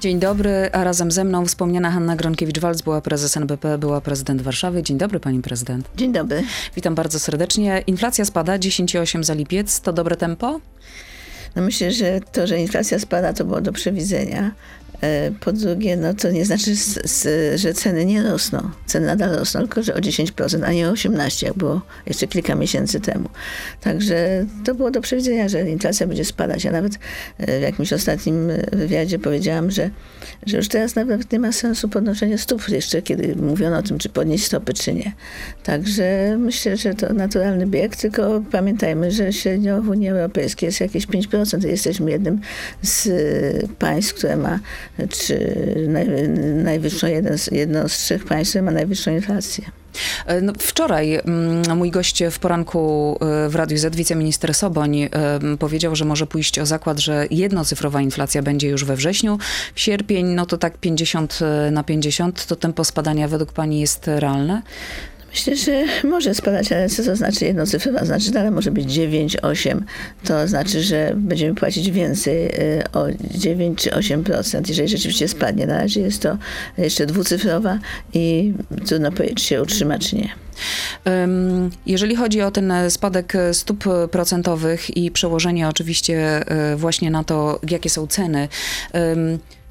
Dzień dobry, a razem ze mną wspomniana Hanna Gronkiewicz-Walc była prezes NBP, była prezydent Warszawy. Dzień dobry pani prezydent. Dzień dobry. Witam bardzo serdecznie. Inflacja spada 10,8 za lipiec. To dobre tempo? No myślę, że to, że inflacja spada, to było do przewidzenia. E, po drugie, no to nie znaczy, że ceny nie rosną. Ceny nadal rosną, tylko że o 10%, a nie o 18%, jak było jeszcze kilka miesięcy temu. Także to było do przewidzenia, że inflacja będzie spadać. Ja nawet e, w jakimś ostatnim wywiadzie powiedziałam, że, że już teraz nawet nie ma sensu podnoszenia stóp jeszcze, kiedy mówiono o tym, czy podnieść stopy, czy nie. Także myślę, że to naturalny bieg, tylko pamiętajmy, że średnio w Unii Europejskiej jest jakieś 5%. Jesteśmy jednym z państw, które ma czy naj, najwyższą, jeden z, jedno z trzech państw ma najwyższą inflację. E, no, wczoraj mm, mój gość w poranku e, w Radiu Z, wiceminister Soboń, e, powiedział, że może pójść o zakład, że jednocyfrowa inflacja będzie już we wrześniu. W sierpień, no to tak 50 na 50, to tempo spadania według pani jest realne? Myślę, że może spadać, ale co to znaczy jednocyfrowa? Znaczy dalej może być 9, 8. To znaczy, że będziemy płacić więcej y, o 9 czy 8%, jeżeli rzeczywiście spadnie. Na razie jest to jeszcze dwucyfrowa i trudno powiedzieć, czy się utrzyma, czy nie. Jeżeli chodzi o ten spadek stóp procentowych i przełożenie oczywiście właśnie na to, jakie są ceny,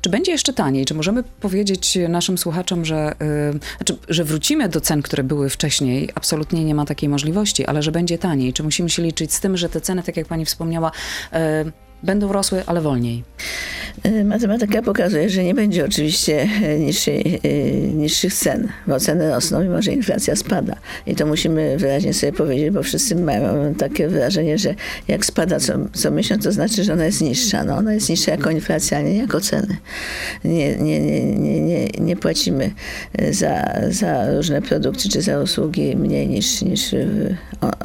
czy będzie jeszcze taniej? Czy możemy powiedzieć naszym słuchaczom, że, yy, znaczy, że wrócimy do cen, które były wcześniej? Absolutnie nie ma takiej możliwości, ale że będzie taniej. Czy musimy się liczyć z tym, że te ceny, tak jak pani wspomniała, yy, będą rosły, ale wolniej? E, matematyka pokazuje, że nie będzie oczywiście e, e, niższych cen, bo ceny rosną, mimo że inflacja spada. I to musimy wyraźnie sobie powiedzieć, bo wszyscy mają takie wrażenie, że jak spada co, co miesiąc, to znaczy, że ona jest niższa. No, ona jest niższa jako inflacja, a nie jako ceny. Nie, nie, nie, nie, nie, nie płacimy za, za różne produkty czy za usługi mniej niż, niż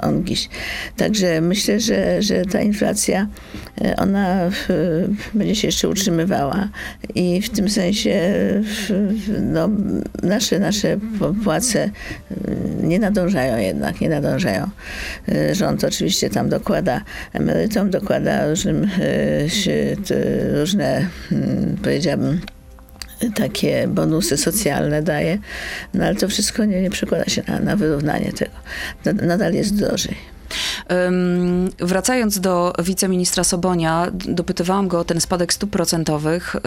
on, giś. Także myślę, że, że ta inflacja, ona będzie się jeszcze utrzymywała. I w tym sensie no, nasze, nasze płace y, nie nadążają jednak, nie nadążają. Y, rząd oczywiście tam dokłada emerytom, dokłada różnym, y, różne, hmm, powiedziałabym, takie bonusy socjalne daje, no ale to wszystko nie, nie przekłada się na, na wyrównanie tego. Nadal jest drożej. Wracając do wiceministra Sobonia, dopytywałam go o ten spadek stóp procentowych y,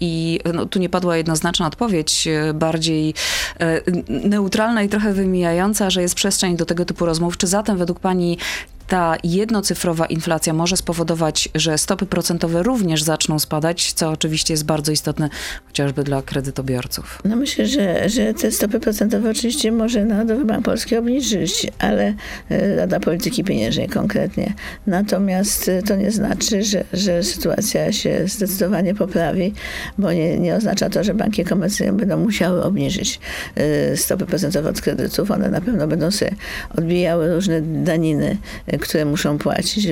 i no, tu nie padła jednoznaczna odpowiedź, y, bardziej y, neutralna i trochę wymijająca, że jest przestrzeń do tego typu rozmów. Czy zatem według pani ta jednocyfrowa inflacja może spowodować, że stopy procentowe również zaczną spadać, co oczywiście jest bardzo istotne chociażby dla kredytobiorców. No myślę, że, że te stopy procentowe oczywiście może Narodowy Bank Polski obniżyć, ale e, Rada Polityki Pieniężnej konkretnie. Natomiast e, to nie znaczy, że, że sytuacja się zdecydowanie poprawi, bo nie, nie oznacza to, że banki komercyjne będą musiały obniżyć e, stopy procentowe od kredytów. One na pewno będą sobie odbijały różne daniny które muszą płacić.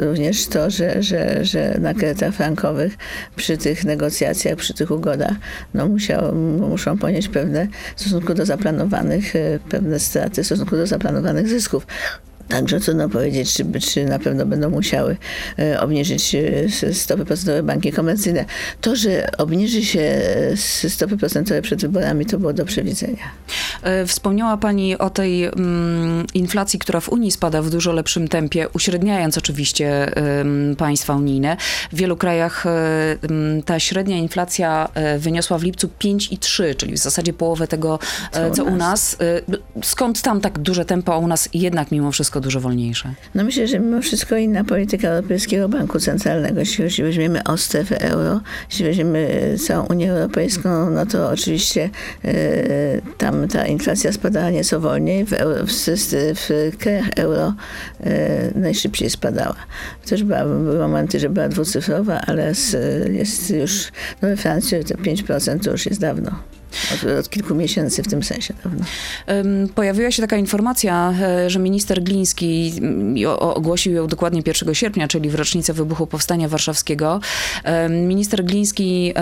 Również to, że, że, że na kredytach frankowych przy tych negocjacjach, przy tych ugodach no musiał, muszą ponieść pewne w stosunku do zaplanowanych, e, pewne straty w stosunku do zaplanowanych zysków. Także trudno powiedzieć, czy, czy na pewno będą musiały e, obniżyć e, stopy procentowe banki komercyjne. To, że obniży się e, stopy procentowe przed wyborami, to było do przewidzenia. Wspomniała Pani o tej mm, inflacji, która w Unii spada w dużo lepszym tempie, uśredniając oczywiście państwa unijne. W wielu krajach ta średnia inflacja wyniosła w lipcu 5,3, czyli w zasadzie połowę tego, co, co u nas. Skąd tam tak duże tempo, a u nas jednak mimo wszystko wszystko dużo wolniejsze? No myślę, że mimo wszystko inna polityka Europejskiego Banku Centralnego. Jeśli weźmiemy o strefę euro, jeśli weźmiemy całą Unię Europejską, no to oczywiście e, tam ta inflacja spadała nieco wolniej. W, euro, w, w krajach euro e, najszybciej spadała. Też była, były momenty, że była dwucyfrowa, ale z, jest już no we Francji te 5% to już jest dawno. Od, od kilku miesięcy w tym sensie. Pojawiła się taka informacja, e, że minister Gliński mm, ogłosił ją dokładnie 1 sierpnia, czyli w rocznicę wybuchu Powstania Warszawskiego. Minister Gliński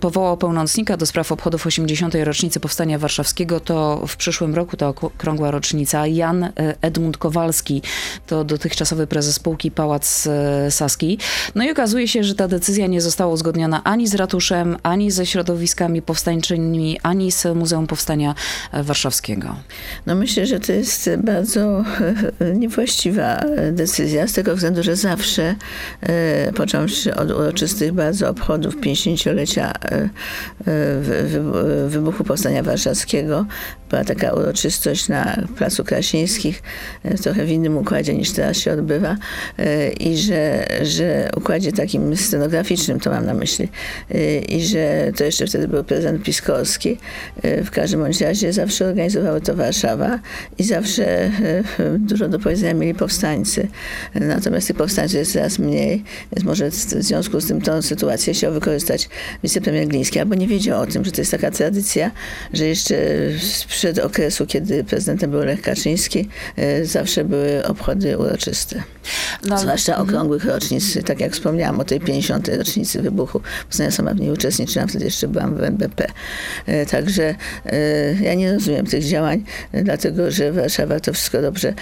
powołał pełnomocnika do spraw obchodów 80. rocznicy Powstania Warszawskiego. To w przyszłym roku to okrągła rocznica. Jan e, Edmund Kowalski to dotychczasowy prezes spółki Pałac e, Saski. No i okazuje się, że ta decyzja nie została uzgodniona ani z ratuszem, ani ze środowiskami powstańczymi, ani z Muzeum Powstania Warszawskiego. No myślę, że to jest bardzo e, niewłaściwa decyzja, z tego względu, że zawsze, począwszy od uroczystych bardzo obchodów 50-lecia wybuchu Powstania Warszawskiego, była taka uroczystość na Placu Krasińskich, w trochę w innym układzie niż teraz się odbywa i że, że układzie takim scenograficznym, to mam na myśli, i że to jeszcze wtedy był prezydent Piskorski. W każdym bądź razie zawsze organizowały to Warszawa i zawsze dużo do powiedzenia mieli powstańcy. Natomiast tych powstańców jest coraz mniej, więc może w związku z tym tą sytuację chciał wykorzystać wicepremier Gliński, albo nie wiedział o tym, że to jest taka tradycja, że jeszcze sprzed okresu, kiedy prezydentem był Lech Kaczyński, zawsze były obchody uroczyste. No, Zwłaszcza mhm. okrągłych rocznic, tak jak wspomniałam o tej 50. rocznicy wybuchu. Powstania sama w niej uczestniczyłam, wtedy jeszcze byłam w NBP. E, także e, ja nie rozumiem tych działań, e, dlatego że Warszawa to wszystko dobrze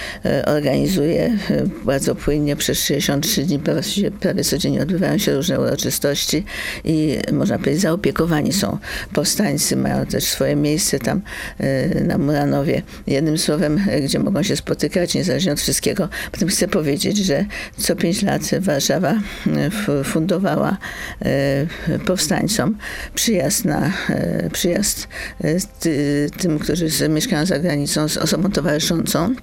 organizuje, bardzo płynnie przez 63 dni prawie, prawie codziennie odbywają się różne uroczystości i można powiedzieć zaopiekowani są powstańcy, mają też swoje miejsce tam na Muranowie. Jednym słowem, gdzie mogą się spotykać, niezależnie od wszystkiego. Potem chcę powiedzieć, że co pięć lat Warszawa fundowała powstańcom przyjazd na przyjazd tym, którzy mieszkają za granicą z osobą towarzyszącą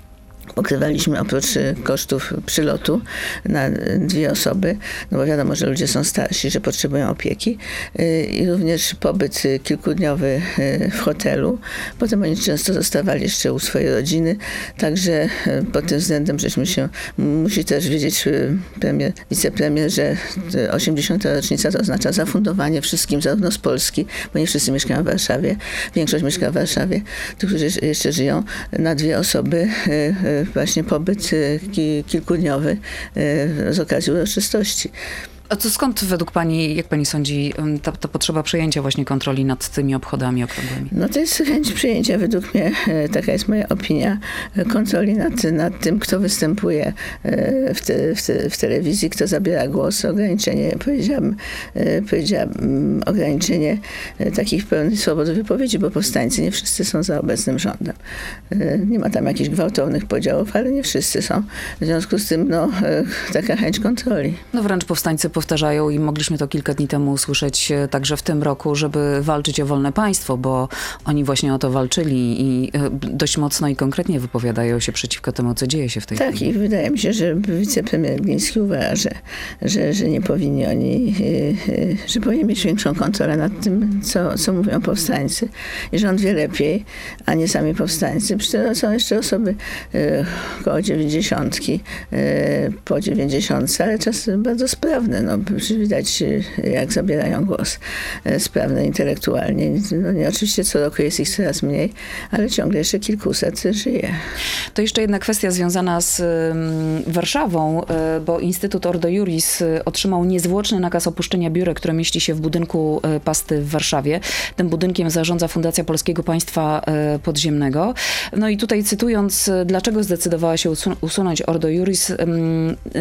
pokrywaliśmy oprócz y, kosztów przylotu na dwie osoby, no bo wiadomo, że ludzie są starsi, że potrzebują opieki y, i również pobyt y, kilkudniowy w hotelu. Potem oni często zostawali jeszcze u swojej rodziny, także pod tym względem żeśmy się, musi też wiedzieć premier, wicepremier, że 80. rocznica to oznacza zafundowanie wszystkim, zarówno z Polski, bo nie wszyscy mieszkają w Warszawie, większość mieszka w Warszawie, tych, którzy jeszcze żyją, na dwie osoby właśnie pobyt y, kilkudniowy y, z okazji uroczystości. A to skąd według Pani, jak Pani sądzi, ta, ta, potrzeba przejęcia właśnie kontroli nad tymi obchodami okrągłymi? No to jest chęć przejęcia, według mnie, e, taka jest moja opinia, e, kontroli nad, nad tym, kto występuje e, w, te, w, te, w telewizji, kto zabiera głos, ograniczenie, powiedziałam, powiedziałam ograniczenie takich pełnych swobody wypowiedzi, bo powstańcy nie wszyscy są za obecnym rządem. Nie ma tam jakichś gwałtownych podziałów, ale nie wszyscy są. W związku z tym, no, taka chęć kontroli. No wręcz powstańcy powtarzają i mogliśmy to kilka dni temu usłyszeć e, także w tym roku, żeby walczyć o wolne państwo, bo oni właśnie o to walczyli i e, dość mocno i konkretnie wypowiadają się przeciwko temu, co dzieje się w tej tak, chwili. Tak i wydaje mi się, że wicepremier Gliński uważa, że, że, że nie powinni oni, e, że powinni mieć większą kontrolę nad tym, co, co mówią powstańcy i że on wie lepiej, a nie sami powstańcy. Przecież są jeszcze osoby około dziewięćdziesiątki, po dziewięćdziesiątce, ale czasem bardzo sprawne. No, no, widać jak zabierają głos e, sprawne intelektualnie. No nie, oczywiście co roku jest ich coraz mniej, ale ciągle jeszcze kilkuset żyje. To jeszcze jedna kwestia związana z Warszawą, e, bo Instytut Ordo Juris e, otrzymał niezwłoczny nakaz opuszczenia biura, które mieści się w budynku Pasty w Warszawie. Tym budynkiem zarządza Fundacja Polskiego Państwa Podziemnego. No i tutaj cytując, dlaczego zdecydowała się usunąć Ordo Juris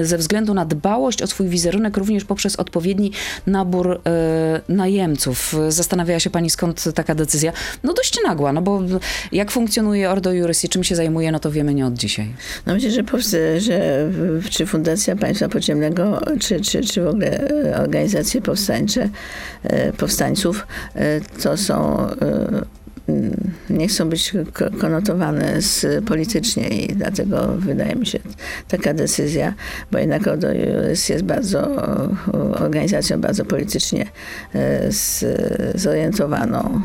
ze względu na dbałość o swój wizerunek również również poprzez odpowiedni nabór e, najemców. Zastanawiała się pani, skąd taka decyzja? No dość nagła, no bo jak funkcjonuje Ordo Juris i czym się zajmuje, no to wiemy nie od dzisiaj. No myślę, że, że czy Fundacja Państwa Podziemnego, czy, czy, czy w ogóle e, organizacje powstańcze, e, powstańców, to są nie chcą być konotowane z politycznie i dlatego wydaje mi się taka decyzja, bo jednak ODO jest bardzo organizacją bardzo politycznie e, zorientowaną,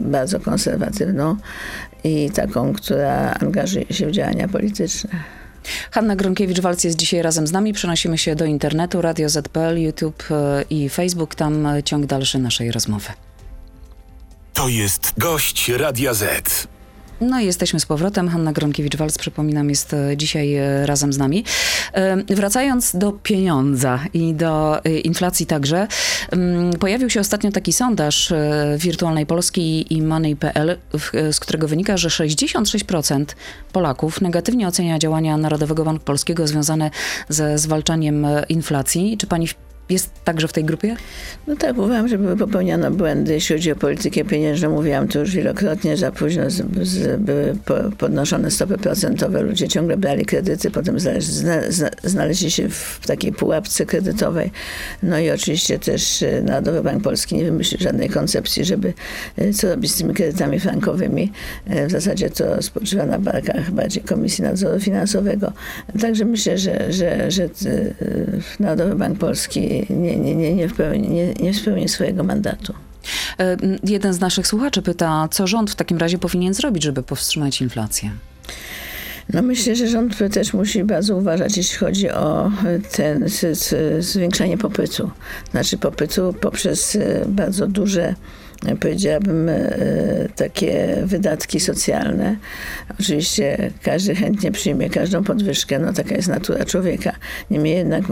bardzo konserwatywną i taką, która angażuje się w działania polityczne. Hanna Gronkiewicz-Walc jest dzisiaj razem z nami. Przenosimy się do internetu, Radio ZPL, YouTube e, i Facebook. Tam ciąg dalszy naszej rozmowy. To jest gość Radia Z. No i jesteśmy z powrotem. Hanna Gronkiewicz-Walc, przypominam, jest e, dzisiaj e, razem z nami. E, wracając do pieniądza i do inflacji także, mm, pojawił się ostatnio taki sondaż Wirtualnej Polski i Money.pl, z którego wynika, że 66% Polaków negatywnie ocenia działania Narodowego Banku Polskiego związane ze zwalczaniem inflacji. Czy pani jest także w tej grupie? No tak, uważam, że były popełnione błędy, jeśli chodzi o politykę pieniężną. Mówiłam to już wielokrotnie, za późno z, z, były podnoszone stopy procentowe, ludzie ciągle brali kredyty, potem znaleźli się w takiej pułapce kredytowej. No i oczywiście też e, Narodowy Bank Polski nie wymyślił żadnej koncepcji, żeby e, co robić z tymi kredytami frankowymi. E, w zasadzie to spoczywa na barkach bardziej Komisji Nadzoru Finansowego. Także myślę, że, że, że Narodowy Bank Polski nie, nie, nie, nie, spełni, nie, nie spełni swojego mandatu. E, jeden z naszych słuchaczy pyta, co rząd w takim razie powinien zrobić, żeby powstrzymać inflację? No myślę, że rząd też musi bardzo uważać, jeśli chodzi o ten zwiększanie popytu. Znaczy popytu poprzez e, bardzo duże powiedziałabym, e, takie wydatki socjalne. Oczywiście każdy chętnie przyjmie każdą podwyżkę, no taka jest natura człowieka. Niemniej jednak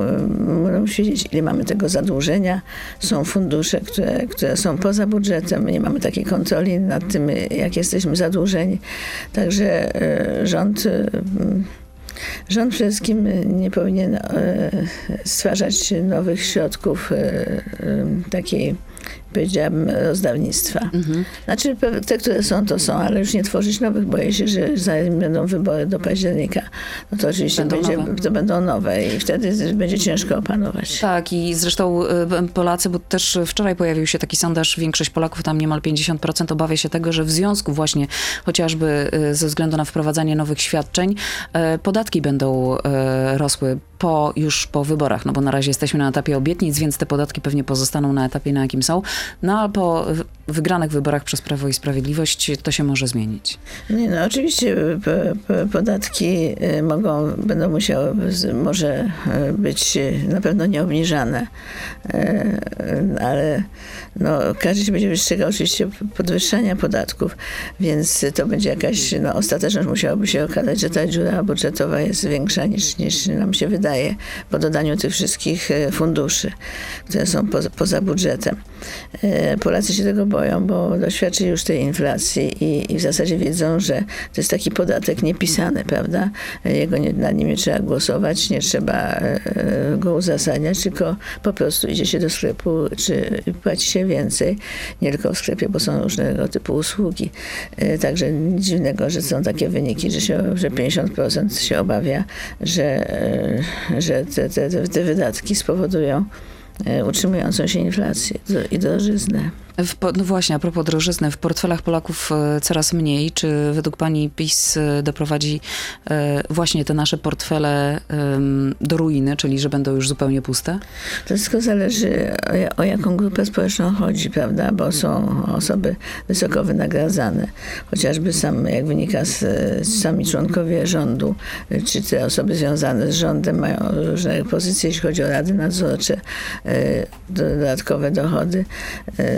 musimy wiedzieć, ile mamy tego zadłużenia. Są fundusze, które, które są poza budżetem, nie mamy takiej kontroli nad tym, jak jesteśmy zadłużeni. Także e, rząd Rząd przede wszystkim nie powinien stwarzać nowych środków takiej powiedziałabym, rozdawnictwa. Mhm. Znaczy te, które są, to są, ale już nie tworzyć nowych. Boję się, że zanim będą wybory do października, no to oczywiście będą będzie, nowe. to będą nowe i wtedy będzie ciężko opanować. Tak i zresztą y, Polacy, bo też wczoraj pojawił się taki sondaż, większość Polaków, tam niemal 50% obawia się tego, że w związku właśnie chociażby y, ze względu na wprowadzanie nowych świadczeń, podatki będą rosły po, już po wyborach, no bo na razie jesteśmy na etapie obietnic, więc te podatki pewnie pozostaną na etapie, na jakim są. No a po wygranych wyborach przez Prawo i Sprawiedliwość to się może zmienić. Nie, no oczywiście podatki y, mogą, będą musiały, może y, być na pewno nieobniżane, ale no, każdy się będzie wystrzegał oczywiście podwyższania podatków, więc to będzie jakaś, no ostateczność musiałoby się okazać, że ta dziura budżetowa jest większa niż, niż nam się wydaje po dodaniu tych wszystkich funduszy, które są poza, poza budżetem. Polacy się tego boją, bo doświadczyli już tej inflacji i, i w zasadzie wiedzą, że to jest taki podatek niepisany, prawda? Jego nie, na nim nie trzeba głosować, nie trzeba e, go uzasadniać, tylko po prostu idzie się do sklepu, czy płaci się więcej, nie tylko w sklepie, bo są różnego typu usługi. E, także nic dziwnego, że są takie wyniki, że, się, że 50% się obawia, że, e, że te, te, te wydatki spowodują utrzymującą się inflację i drożyznę. No właśnie, a propos drożyzny, w portfelach Polaków e, coraz mniej. Czy według pani PiS e, doprowadzi e, właśnie te nasze portfele do ruiny, czyli że będą już zupełnie puste? To wszystko zależy o, o jaką grupę społeczną chodzi, prawda? Bo są osoby wysoko wynagradzane. Chociażby sam, jak wynika z, sami członkowie rządu, czy te osoby związane z rządem mają różne pozycje, jeśli chodzi o rady nadzorcze, dodatkowe dochody.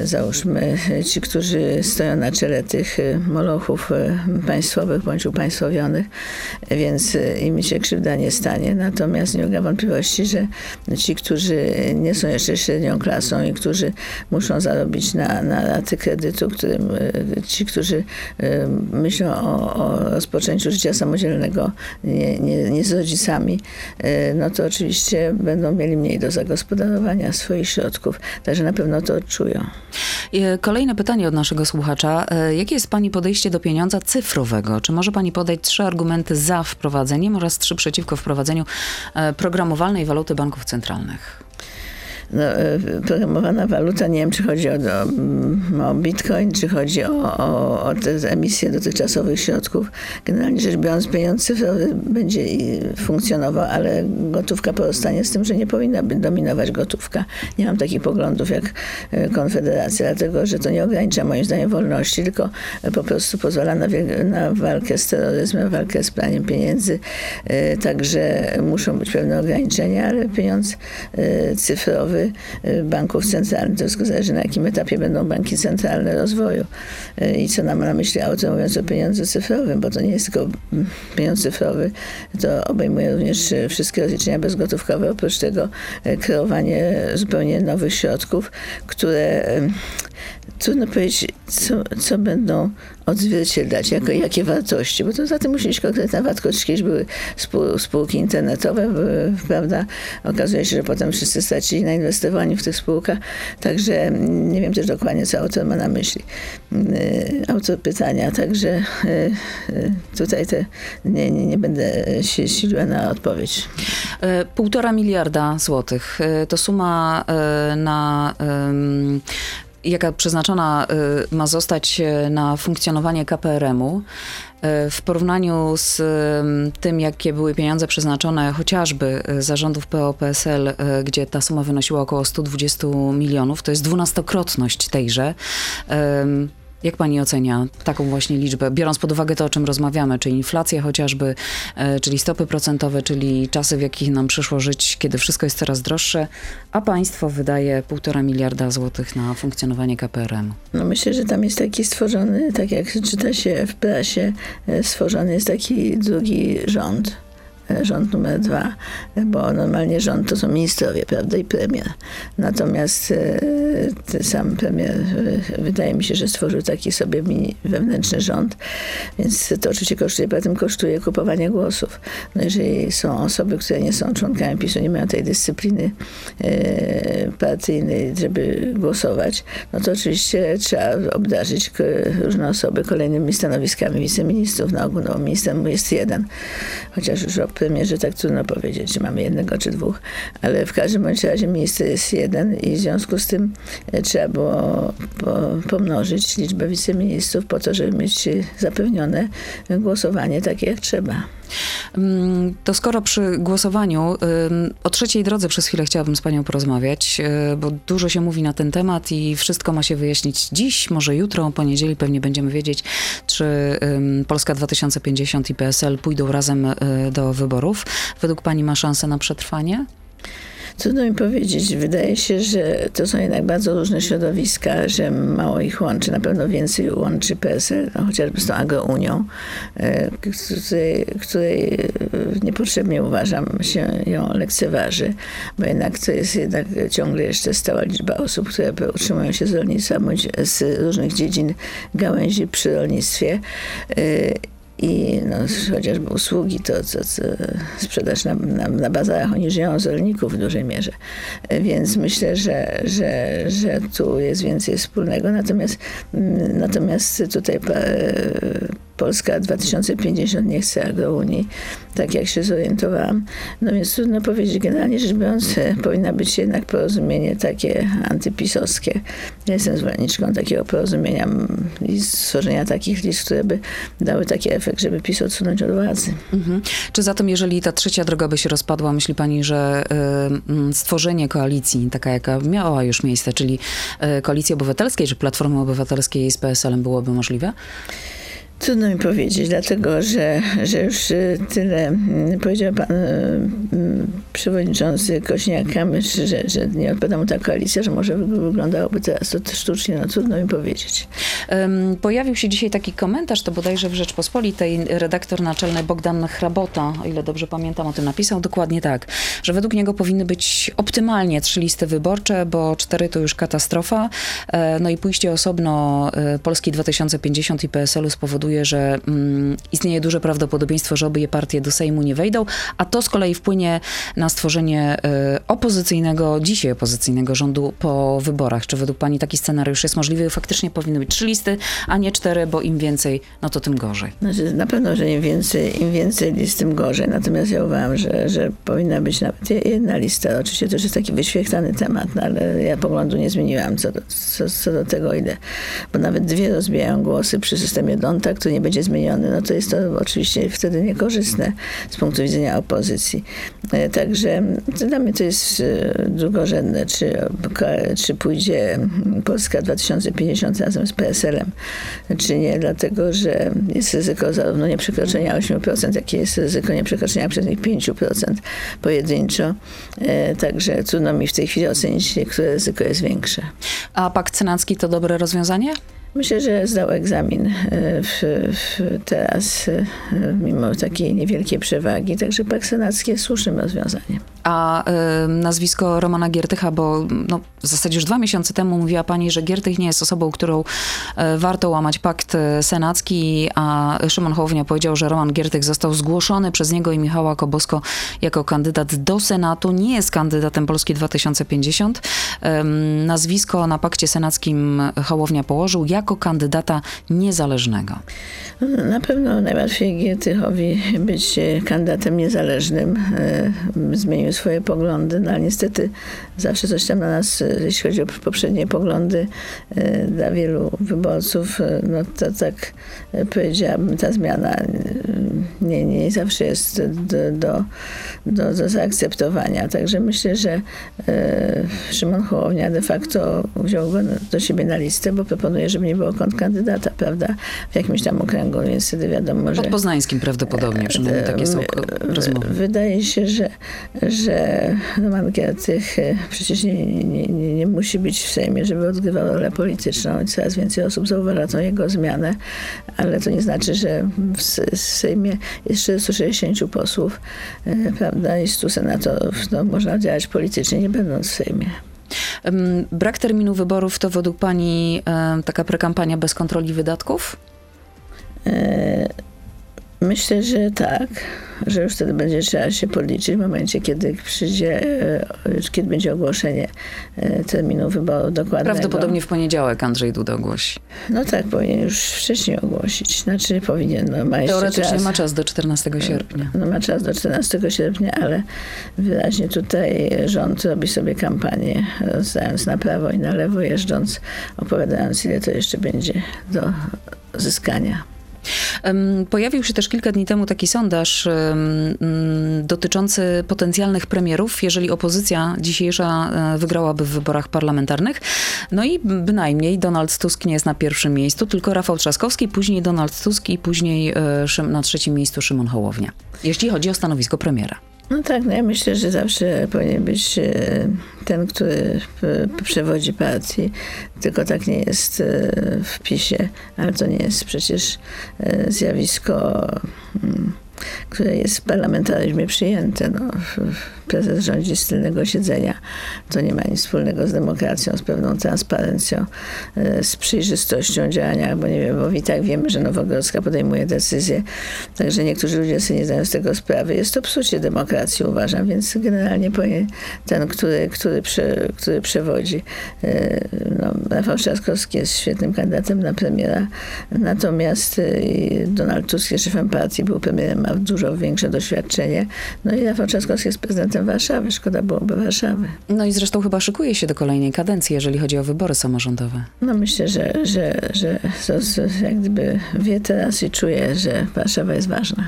Załóżmy załóżmy ci, którzy stoją na czele tych y, molochów y, państwowych bądź upaństwowionych, więc y, im się krzywda nie stanie. Natomiast nie ulega wątpliwości, że ci, którzy nie są jeszcze średnią klasą i którzy muszą zarobić na, na raty kredytu, którym, ci, którzy myślą o, o rozpoczęciu życia samodzielnego nie, nie, nie z rodzicami, no to oczywiście będą mieli mniej do zagospodarowania swoich środków. Także na pewno to odczują. E, kolejne pytanie od naszego słuchacza. E, jakie jest Pani podejście do pieniądza cyfrowego? Czy może Pani podać trzy argumenty za wprowadzeniem oraz trzy przeciwko wprowadzeniu e, programowalnej waluty banków centralnych? No, e, programowana waluta, nie wiem, czy chodzi o, o, o bitcoin, czy chodzi o, o, o te emisje dotychczasowych środków. Generalnie rzecz biorąc, pieniądz cyfrowy będzie funkcjonował, ale gotówka pozostanie z tym, że nie powinna dominować gotówka. Nie mam takich poglądów jak e, Konfederacja, dlatego że to nie ogranicza moim zdaniem wolności, tylko po prostu pozwala na, na walkę z terroryzmem, walkę z praniem pieniędzy. E, także muszą być pewne ograniczenia, ale pieniądz cyfrowy y, banków centralnych. To wszystko zależy, na jakim etapie będą banki centralne rozwoju y, i co nam na myśli autor mówiąc o pieniądzu cyfrowym, bo to nie jest tylko mm, pieniądz cyfrowy, to obejmuje również y, wszystkie rozliczenia bezgotówkowe, oprócz tego kreowanie zupełnie nowych środków, które trudno powiedzieć, co, co będą odzwierciedlać, jako, jakie wartości, bo to za tym musi być konkretna wartość. Kiedyś były spół, spółki internetowe, były, prawda? Okazuje się, że potem wszyscy stracili na inwestowaniu w tych spółkach, także nie wiem też dokładnie, co autor ma na myśli. Y, autor pytania, także y, y, tutaj te, nie, nie, nie będę się siliła na odpowiedź. E, półtora miliarda złotych to suma na jaka przeznaczona y, ma zostać y, na funkcjonowanie KPRM-u, y, w porównaniu z tym, jakie były pieniądze przeznaczone chociażby zarządów PO-PSL, gdzie ta suma wynosiła około 120 milionów, to jest dwunastokrotność tejże. Jak pani ocenia taką właśnie liczbę, biorąc pod uwagę to, o czym rozmawiamy, czyli inflacja chociażby, e, czyli stopy procentowe, czyli czasy, w jakich nam przyszło żyć, kiedy wszystko jest coraz droższe, a państwo wydaje półtora miliarda złotych na funkcjonowanie KPRM? No myślę, że tam jest taki stworzony, tak jak czyta się w prasie, e, stworzony jest taki drugi rząd rząd numer dwa, bo normalnie rząd to są ministrowie, prawda, i premier. Natomiast e, sam premier e, wydaje mi się, że stworzył taki sobie wewnętrzny rząd, więc to oczywiście kosztuje, potem kosztuje kupowanie głosów. No jeżeli są osoby, które nie są członkami PiSu, nie mają tej dyscypliny e, partyjnej, żeby głosować, no to oczywiście trzeba obdarzyć różne osoby kolejnymi stanowiskami wiceministrów. Na ogół no, jest jeden, chociaż już o premierze tak trudno powiedzieć, czy mamy jednego czy dwóch, ale w każdym bądź razie minister jest jeden i w związku z tym e, trzeba było po, pomnożyć liczbę wiceministrów po to, żeby mieć zapewnione głosowanie takie jak trzeba. Mm, to skoro przy głosowaniu, o trzeciej drodze przez chwilę chciałabym z panią porozmawiać, e, bo dużo się mówi na ten temat i wszystko ma się wyjaśnić dziś, może jutro, poniedzieli pewnie będziemy wiedzieć, czy Polska 2050 i PSL pójdą razem e, do wyborów. Według pani ma szansę na przetrwanie? Trudno mi powiedzieć. Wydaje się, że to są jednak bardzo różne środowiska, że mało ich łączy. Na pewno więcej łączy PSL, no, chociażby z tą Agrounią, e, której, której niepotrzebnie uważam się ją lekceważy, bo jednak to jest jednak ciągle jeszcze stała liczba osób, które utrzymują się z rolnictwa bądź z różnych dziedzin gałęzi przy rolnictwie e, i no, chociażby usługi, to, to, to sprzedaż na, na, na bazarach, oni żyją z rolników w dużej mierze. Więc myślę, że, że, że tu jest więcej wspólnego. Natomiast, natomiast tutaj Polska 2050 nie chce agrounii, tak jak się zorientowałam. No więc trudno powiedzieć, generalnie rzecz biorąc, powinna być jednak porozumienie takie antypisowskie. Ja jestem zwolenniczką takiego porozumienia i stworzenia takich list, które by dały taki efekt, żeby PiS odsunąć od władzy. Mhm. Czy zatem, jeżeli ta trzecia droga by się rozpadła, myśli pani, że y, stworzenie koalicji, taka jaka miała już miejsce, czyli y, koalicji obywatelskiej, czy Platformy Obywatelskiej z PSL-em byłoby możliwe? Trudno mi powiedzieć, dlatego że, że już y, tyle mm, powiedział pan y, mm, przewodniczący Kośniak-Kamysz, że, że nie odpowiada mu ta koalicja, że może wyglądałoby teraz to sztucznie, no trudno mi powiedzieć. Pojawił się dzisiaj taki komentarz, to bodajże w Rzeczpospolitej redaktor naczelny Bogdan Hrabota, o ile dobrze pamiętam, o tym napisał dokładnie tak, że według niego powinny być optymalnie trzy listy wyborcze, bo cztery to już katastrofa, e, no i pójście osobno e, Polski 2050 i PSL-u spowoduje, że mm, istnieje duże prawdopodobieństwo, że obie partie do Sejmu nie wejdą, a to z kolei wpłynie na stworzenie y, opozycyjnego, dzisiaj opozycyjnego rządu po wyborach. Czy według pani taki scenariusz jest możliwy? Faktycznie powinny być trzy listy, a nie cztery, bo im więcej, no to tym gorzej. Znaczy, na pewno, że im więcej, im więcej list, tym gorzej. Natomiast ja uważam, że, że powinna być nawet jedna lista. Oczywiście to jest taki wyświechtany temat, no ale ja poglądu nie zmieniłam co do, co, co do tego idę. Bo nawet dwie rozbijają głosy przy systemie Donta, który nie będzie zmieniony, no to jest to oczywiście wtedy niekorzystne z punktu widzenia opozycji. E, także dla mnie to jest drugorzędne, czy, czy pójdzie Polska 2050 razem z PSL-em, czy nie, dlatego że jest ryzyko zarówno nieprzekroczenia 8%, jak i jest ryzyko nieprzekroczenia przez nich 5% pojedynczo. Także trudno mi w tej chwili ocenić, które ryzyko jest większe. A pakt senacki to dobre rozwiązanie? Myślę, że zdał egzamin e, w, w teraz, e, mimo takiej niewielkiej przewagi, także pakt senacki jest słusznym rozwiązaniem. A y, nazwisko Romana Giertycha, bo no, w zasadzie już dwa miesiące temu mówiła pani, że Giertych nie jest osobą, którą y, warto łamać pakt senacki, a Szymon Hołownia powiedział, że Roman Giertych został zgłoszony przez niego i Michała Kobosko jako kandydat do Senatu. Nie jest kandydatem Polski 2050. Y, nazwisko na pakcie senackim Hołownia położył. Jak jako kandydata niezależnego? Na pewno najłatwiej Giertychowi być kandydatem niezależnym. E, zmienił swoje poglądy, no ale niestety zawsze coś tam na nas, jeśli chodzi o poprzednie poglądy e, dla wielu wyborców, e, no to tak powiedziałabym, ta zmiana nie, nie zawsze jest do, do, do, do zaakceptowania. Także myślę, że Szymon Hołownia de facto wziął go do siebie na listę, bo proponuje, żeby nie było kandydata, prawda, w jakimś tam okręgu, więc wtedy wiadomo, że... Pod Poznańskim prawdopodobnie, przynajmniej takie są rozmowy. Wydaje się, że, że Roman Giertych e, przecież nie, nie, nie, nie musi być w Sejmie, żeby odgrywał rolę polityczną. Coraz więcej osób zauważa tą jego zmianę, ale to nie znaczy, że w, w Sejmie jest 460 posłów, e, prawda, i 100 senatorów. No, można działać politycznie, nie będąc w Sejmie. Brak terminu wyborów to według Pani taka prekampania bez kontroli wydatków? E, myślę, że tak, że już wtedy będzie trzeba się podliczyć w momencie, kiedy przyjdzie, e, kiedy będzie ogłoszenie e, terminu wyboru dokładnego. Prawdopodobnie w poniedziałek Andrzej Duda ogłosi. No tak, powinien już wcześniej ogłosić. Znaczy powinien, no ma Teoretycznie czas. ma czas do 14 sierpnia. No ma czas do 14 sierpnia, ale wyraźnie tutaj rząd robi sobie kampanię, rozdając na prawo i na lewo, jeżdżąc, opowiadając ile to jeszcze będzie do zyskania. Pojawił się też kilka dni temu taki sondaż dotyczący potencjalnych premierów, jeżeli opozycja dzisiejsza e, wygrałaby w wyborach parlamentarnych. No i bynajmniej Donald Tusk nie jest na pierwszym miejscu, tylko Rafał Trzaskowski, później Donald Tusk i później e, na trzecim miejscu Szymon Hołownia, jeśli chodzi o stanowisko premiera. No tak, no ja myślę, że zawsze powinien być e, ten, który przewodzi partii, tylko tak nie jest e, w PiSie, ale to nie jest przecież e, zjawisko mm, które jest w parlamentaryzmie przyjęte. No, prezes rządzi z tylnego siedzenia. To nie ma nic wspólnego z demokracją, z pewną transparencją, e, z przejrzystością działania, bo nie wiem, bo i tak wiemy, że Nowogrodzka podejmuje decyzje, także niektórzy ludzie sobie nie zdają z tego sprawy. Jest to psucie demokracji, uważam, więc generalnie ten, który, który, prze, który przewodzi. E, no, Rafał Trzaskowski jest świetnym kandydatem na premiera, natomiast e, Donald Tusk jest szefem partii, był premierem, ma dużo większe doświadczenie. No i Rafał Trzaskowski jest prezydentem Warszawy. Szkoda byłoby Warszawy. No i zresztą chyba szykuje się do kolejnej kadencji, jeżeli chodzi o wybory samorządowe. No myślę, że, że, że, że jak gdyby wie teraz i czuje, że Warszawa jest ważna.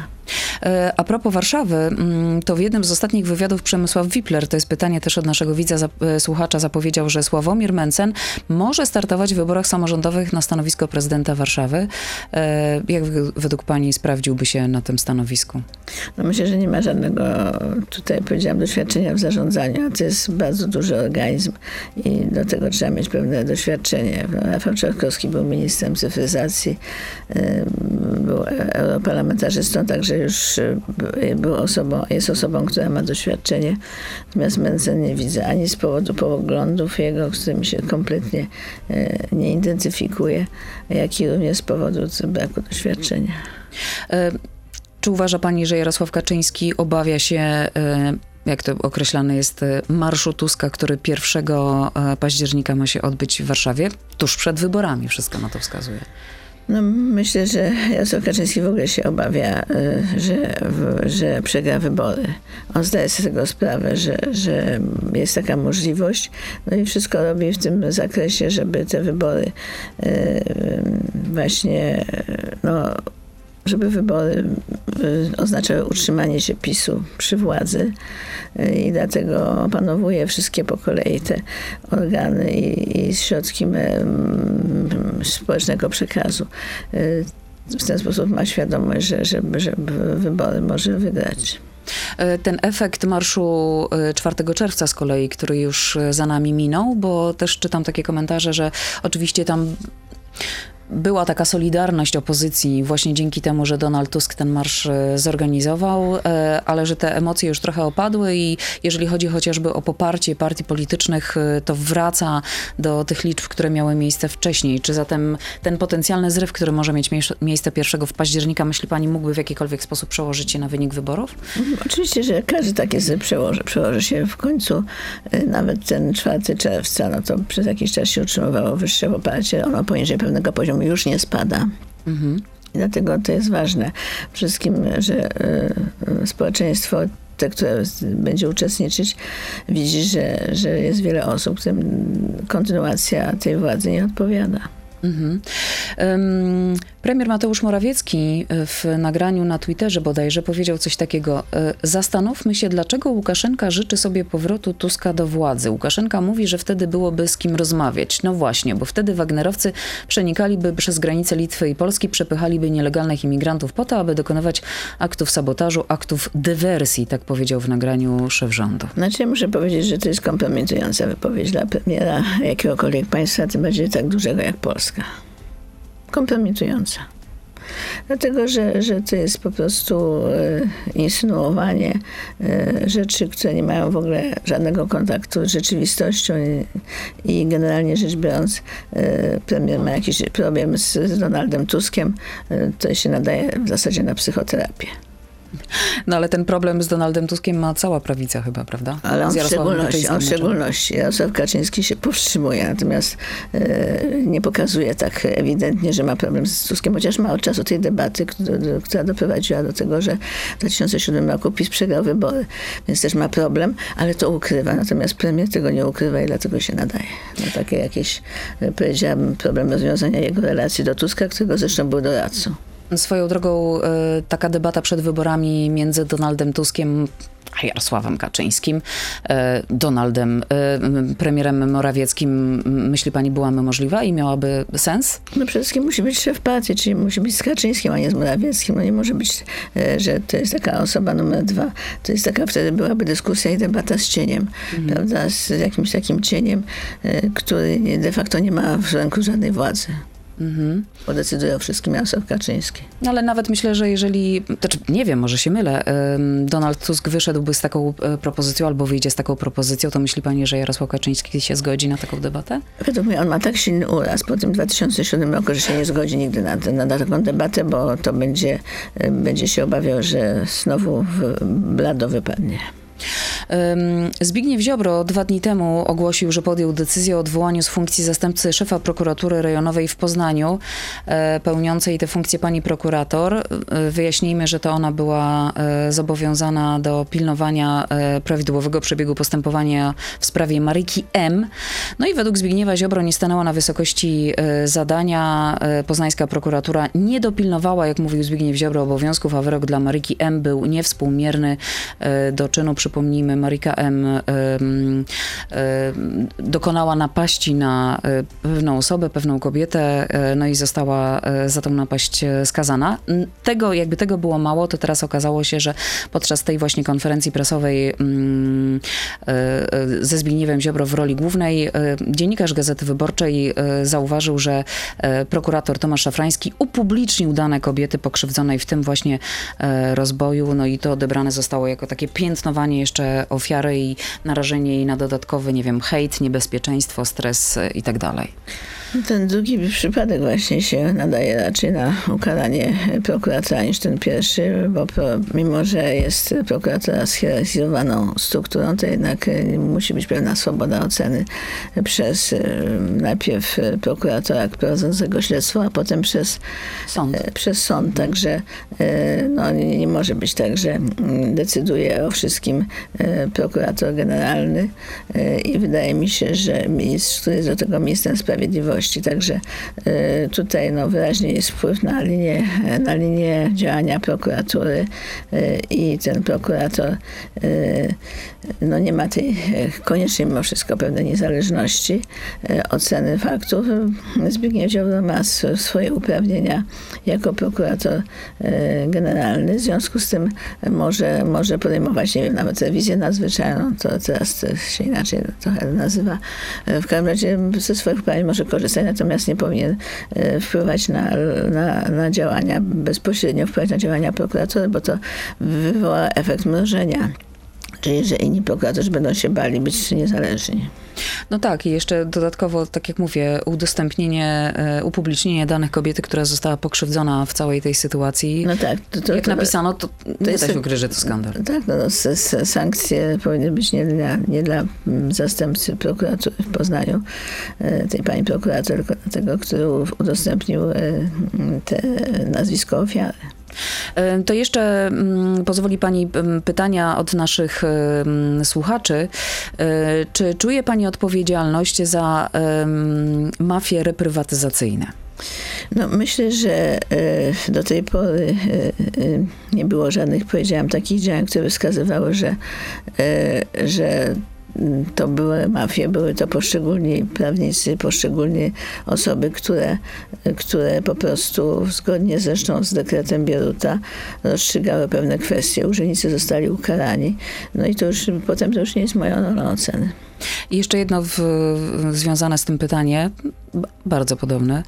E, a propos Warszawy, mm, to w jednym z ostatnich wywiadów Przemysław Wipler, to jest pytanie też od naszego widza, e, słuchacza, zapowiedział, że Sławomir Mencen może startować w wyborach samorządowych na stanowisko prezydenta Warszawy. E, jak według pani sprawdziłby się na tym stanowisku? No myślę, że nie ma żadnego, tutaj powiedziałam, doświadczenia w zarządzaniu. To jest bardzo duży organizm i do tego trzeba mieć pewne doświadczenie. Rafał Czarkowski był ministrem cyfryzacji, był europarlamentarzystą, także że już e, był osobą, jest osobą, która ma doświadczenie. Natomiast Menzel nie widzę ani z powodu poglądów jego, z którymi się kompletnie e, nie identyfikuje, jak i również z powodu braku doświadczenia. E, czy uważa pani, że Jarosław Kaczyński obawia się jak to określane jest, marszu Tuska, który 1 października ma się odbyć w Warszawie, tuż przed wyborami, wszystko na to wskazuje. No, myślę, że Jarosław Kaczyński w ogóle się obawia, y, że, że przegra wybory. On zdaje sobie z tego sprawę, że, że jest taka możliwość. No i wszystko robi w tym zakresie, żeby te wybory y, właśnie no, żeby wybory y, oznaczały utrzymanie się PiSu przy władzy i dlatego opanowuje wszystkie po kolei te organy i, i środki społecznego przekazu. Y, w ten sposób ma świadomość, że, że, że wybory może wygrać. Y, ten efekt marszu 4 czerwca z kolei, który już za nami minął, bo też czytam takie komentarze, że oczywiście tam była taka solidarność opozycji właśnie dzięki temu, że Donald Tusk ten marsz e, zorganizował, e, ale że te emocje już trochę opadły i jeżeli chodzi chociażby o poparcie partii politycznych, e, to wraca do tych liczb, które miały miejsce wcześniej. Czy zatem ten potencjalny zryw, który może mieć miejsce 1 w października, myśli pani, mógłby w jakikolwiek sposób przełożyć się na wynik wyborów? Mhm, oczywiście, że każdy taki zryw przełoży, przełoży się w końcu. Nawet ten 4 czerwca, no to przez jakiś czas się utrzymywało wyższe poparcie, ono poniżej pewnego poziomu już nie spada. Mhm. Dlatego to jest ważne wszystkim, że y, społeczeństwo te, które będzie uczestniczyć, widzi, że, że jest wiele osób, którym kontynuacja tej władzy nie odpowiada. Mhm. Um, premier Mateusz Morawiecki e, w nagraniu na Twitterze bodajże powiedział coś takiego. E, zastanówmy się, dlaczego Łukaszenka życzy sobie powrotu Tuska do władzy. Łukaszenka mówi, że wtedy byłoby z kim rozmawiać. No właśnie, bo wtedy Wagnerowcy przenikaliby przez granice Litwy i Polski, przepychaliby nielegalnych imigrantów po to, aby dokonywać aktów sabotażu, aktów dywersji, tak powiedział w nagraniu szef rządu. Znaczy, muszę powiedzieć, że to jest kompromitująca wypowiedź dla premiera jakiegokolwiek państwa, tym bardziej tak dużego jak Polska kompromitująca. Dlatego, że, że to jest po prostu e, insynuowanie e, rzeczy, które nie mają w ogóle żadnego kontaktu z rzeczywistością i, generalnie rzecz biorąc e, premier ma jakiś problem z, Donaldem Tuskiem, to się nadaje w zasadzie na psychoterapię. No ale ten problem z Donaldem Tuskiem ma cała prawica chyba, prawda? Ale on w szczególności, on w szczególności. Jarosław Kaczyński się powstrzymuje, natomiast e, nie pokazuje tak ewidentnie, że ma problem z Tuskiem, chociaż ma od czasu tej debaty, która doprowadziła do tego, że w 2007 roku PiS przegrał wybory, więc też ma problem, ale to ukrywa. Natomiast premier tego nie ukrywa i dlatego się nadaje. No, takie jakieś, e, powiedziałabym, problem rozwiązania jego relacji do Tuska, którego zresztą był doradcą. Swoją drogą e, taka debata przed wyborami między Donaldem Tuskiem a Jarosławem Kaczyńskim, e, Donaldem, e, premierem Morawieckim, myśli pani, byłaby możliwa i miałaby sens? No przede wszystkim musi być szef partii, czyli musi być z Kaczyńskim, a nie z Morawieckim. No nie może być, że to jest taka osoba numer dwa. To jest taka, wtedy byłaby dyskusja i debata z cieniem, mhm. prawda, z jakimś takim cieniem, który de facto nie ma w ręku żadnej władzy. Mhm. Bo decyduje o wszystkim Jarosław Kaczyński. No ale nawet myślę, że jeżeli, znaczy nie wiem, może się mylę, Donald Tusk wyszedłby z taką e, propozycją albo wyjdzie z taką propozycją, to myśli pani, że Jarosław Kaczyński się zgodzi na taką debatę? Według mnie on ma tak silny uraz po tym 2007 roku, że się nie zgodzi nigdy na, na, na taką debatę, bo to będzie, e, będzie się obawiał, że znowu blado wypadnie. Zbigniew Ziobro dwa dni temu ogłosił, że podjął decyzję o odwołaniu z funkcji zastępcy szefa prokuratury rejonowej w Poznaniu, e, pełniącej tę funkcję pani prokurator. E, wyjaśnijmy, że to ona była e, zobowiązana do pilnowania prawidłowego przebiegu postępowania w sprawie Maryki M. No i według Zbigniewa Ziobro nie stanęła na wysokości zadania. Poznańska prokuratura nie dopilnowała, jak mówił Zbigniew Ziobro, obowiązków, a wyrok dla Maryki M był niewspółmierny do czynu przypomnijmy, Marika M. dokonała napaści na e, pewną osobę, pewną kobietę, e, no i została e, za tą napaść skazana. Tego, jakby tego było mało, to teraz okazało się, że podczas tej właśnie konferencji prasowej ze Zbigniewem Ziobro w roli głównej dziennikarz Gazety Wyborczej zauważył, że prokurator Tomasz Szafrański upublicznił dane kobiety pokrzywdzonej w tym właśnie rozboju, no i to odebrane zostało jako takie piętnowanie wykorzystanie jeszcze ofiary i narażenie jej na dodatkowy, nie wiem, hejt, niebezpieczeństwo, stres i tak. Ten drugi przypadek właśnie się nadaje raczej na ukaranie prokuratora niż ten pierwszy, bo pro, mimo, że jest prokuratura schierarchizowaną strukturą, to jednak e, musi być pewna swoboda oceny przez e, najpierw prokuratora prowadzącego śledztwo, a potem przez sąd. E, przez sąd. Także no, nie, nie może być tak, że mm, decyduje o wszystkim prokurator generalny i wydaje mi się, że ministr, który jest do tego ministrem sprawiedliwości, Także y, tutaj no, wyraźnie jest wpływ na linię, na linię działania prokuratury y, i ten prokurator y, no, nie ma tej koniecznie mimo wszystko pewnej niezależności oceny faktów. Zbigniew Ziobro ma swoje uprawnienia jako prokurator generalny, w związku z tym może, może podejmować, nie wiem, nawet rewizję nadzwyczajną, to teraz się inaczej trochę nazywa. W każdym razie ze swoich uprawnień może korzystać natomiast nie powinien e, wpływać na, na, na działania, bezpośrednio wpływać na działania prokuratury, bo to wywoła efekt mrożenia. Czyli, że inni prokuratorzy będą się bali być niezależni. No tak, i jeszcze dodatkowo, tak jak mówię, udostępnienie, e, upublicznienie danych kobiety, która została pokrzywdzona w całej tej sytuacji. No tak. To, to, jak to, napisano, to, to nie jest, da się ukryć, że to skandal. Tak, no, no sankcje powinny być nie dla, nie dla mm, zastępcy prokuratury w Poznaniu, e, tej pani prokurator, tylko tego, który udostępnił e, te nazwisko ofiary. To jeszcze mm, pozwoli Pani pytania od naszych słuchaczy. E, czy czuje Pani odpowiedzialność za mafie reprywatyzacyjne? No, myślę, że e, do tej pory e, nie było żadnych, powiedziałam, takich działań, które wskazywały, że, że to były mafie, były to poszczególni prawnicy, poszczególnie osoby, które, które po prostu zgodnie zresztą z dekretem Bieruta rozstrzygały pewne kwestie. Urzędnicy zostali ukarani. No i to już potem to już nie jest moją rolą oceny. I jeszcze jedno w, związane z tym pytanie, bardzo podobne.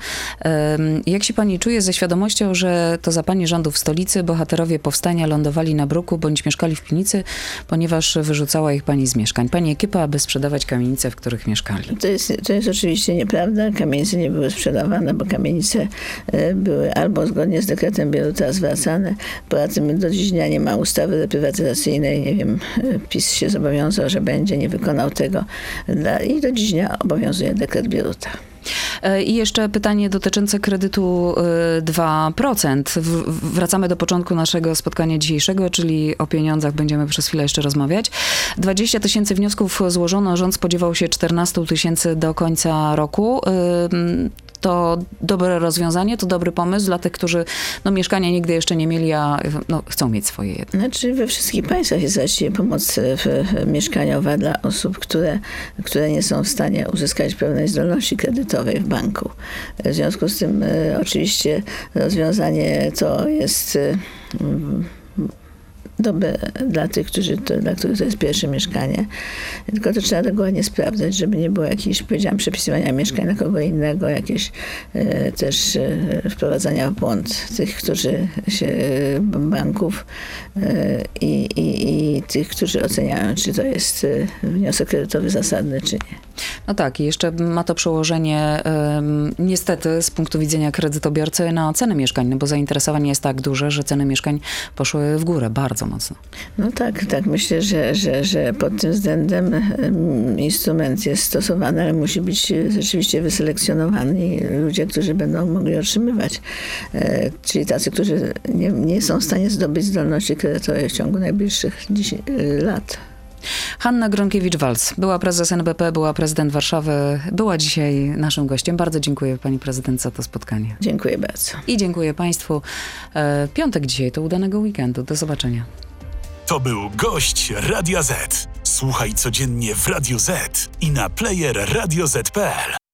Jak się pani czuje ze świadomością, że to za pani rządów stolicy bohaterowie powstania lądowali na bruku bądź mieszkali w piwnicy, ponieważ wyrzucała ich pani z mieszkań? Pani ekipa, aby sprzedawać kamienice, w których mieszkali. To jest, to jest oczywiście nieprawda. Kamienice nie były sprzedawane, bo kamienice e, były albo zgodnie z dekretem Bieruta zwracane. Poza tym do dziś dnia nie ma ustawy reprywatyzacyjnej. Nie wiem, e, PiS się zobowiązał, że będzie, nie wykonał tego. I do dziś dnia obowiązuje dekret Bieruta. E, I jeszcze pytanie dotyczące kredytu 2%. E, wracamy do początku naszego spotkania dzisiejszego, czyli o pieniądzach będziemy przez chwilę jeszcze rozmawiać. 20 tysięcy wniosków złożono, rząd spodziewał się 14 tysięcy do końca roku to dobre rozwiązanie, to dobry pomysł dla tych, którzy no, mieszkania nigdy jeszcze nie mieli, a no, chcą mieć swoje jedno. Znaczy we wszystkich państwach jest właściwie pomoc mieszkaniowa dla osób, które, które nie są w stanie uzyskać pełnej zdolności kredytowej w banku. W związku z tym e, oczywiście rozwiązanie to jest e, dobre dla tych, którzy to, dla których to jest pierwsze mieszkanie. Tylko to trzeba dokładnie sprawdzać, żeby nie było jakichś, powiedziałam, przepisywania mieszkań na kogo innego, jakieś e, też e, wprowadzania w błąd tych, którzy się, banków e, i, i, i tych, którzy oceniają, czy to jest e, wniosek kredytowy zasadny, czy nie. No tak, i jeszcze ma to przełożenie niestety z punktu widzenia kredytobiorcy na ceny mieszkań, no bo zainteresowanie jest tak duże, że ceny mieszkań poszły w górę bardzo mocno. No tak, tak. Myślę, że, że, że pod tym względem instrument jest stosowany, ale musi być rzeczywiście wyselekcjonowani ludzie, którzy będą mogli otrzymywać. E, czyli tacy, którzy nie, nie są w stanie zdobyć zdolności kredytowej w ciągu najbliższych lat. Hanna Gronkiewicz-Walc była prezes NBP, była prezydent Warszawy, była dzisiaj naszym gościem. Bardzo dziękuję pani prezydent za to spotkanie. Dziękuję bardzo. I dziękuję państwu. E, piątek dzisiaj to udanego weekendu. Do zobaczenia. To był gość Radio Z. Słuchaj codziennie w Radio Z i na player radioz.pl.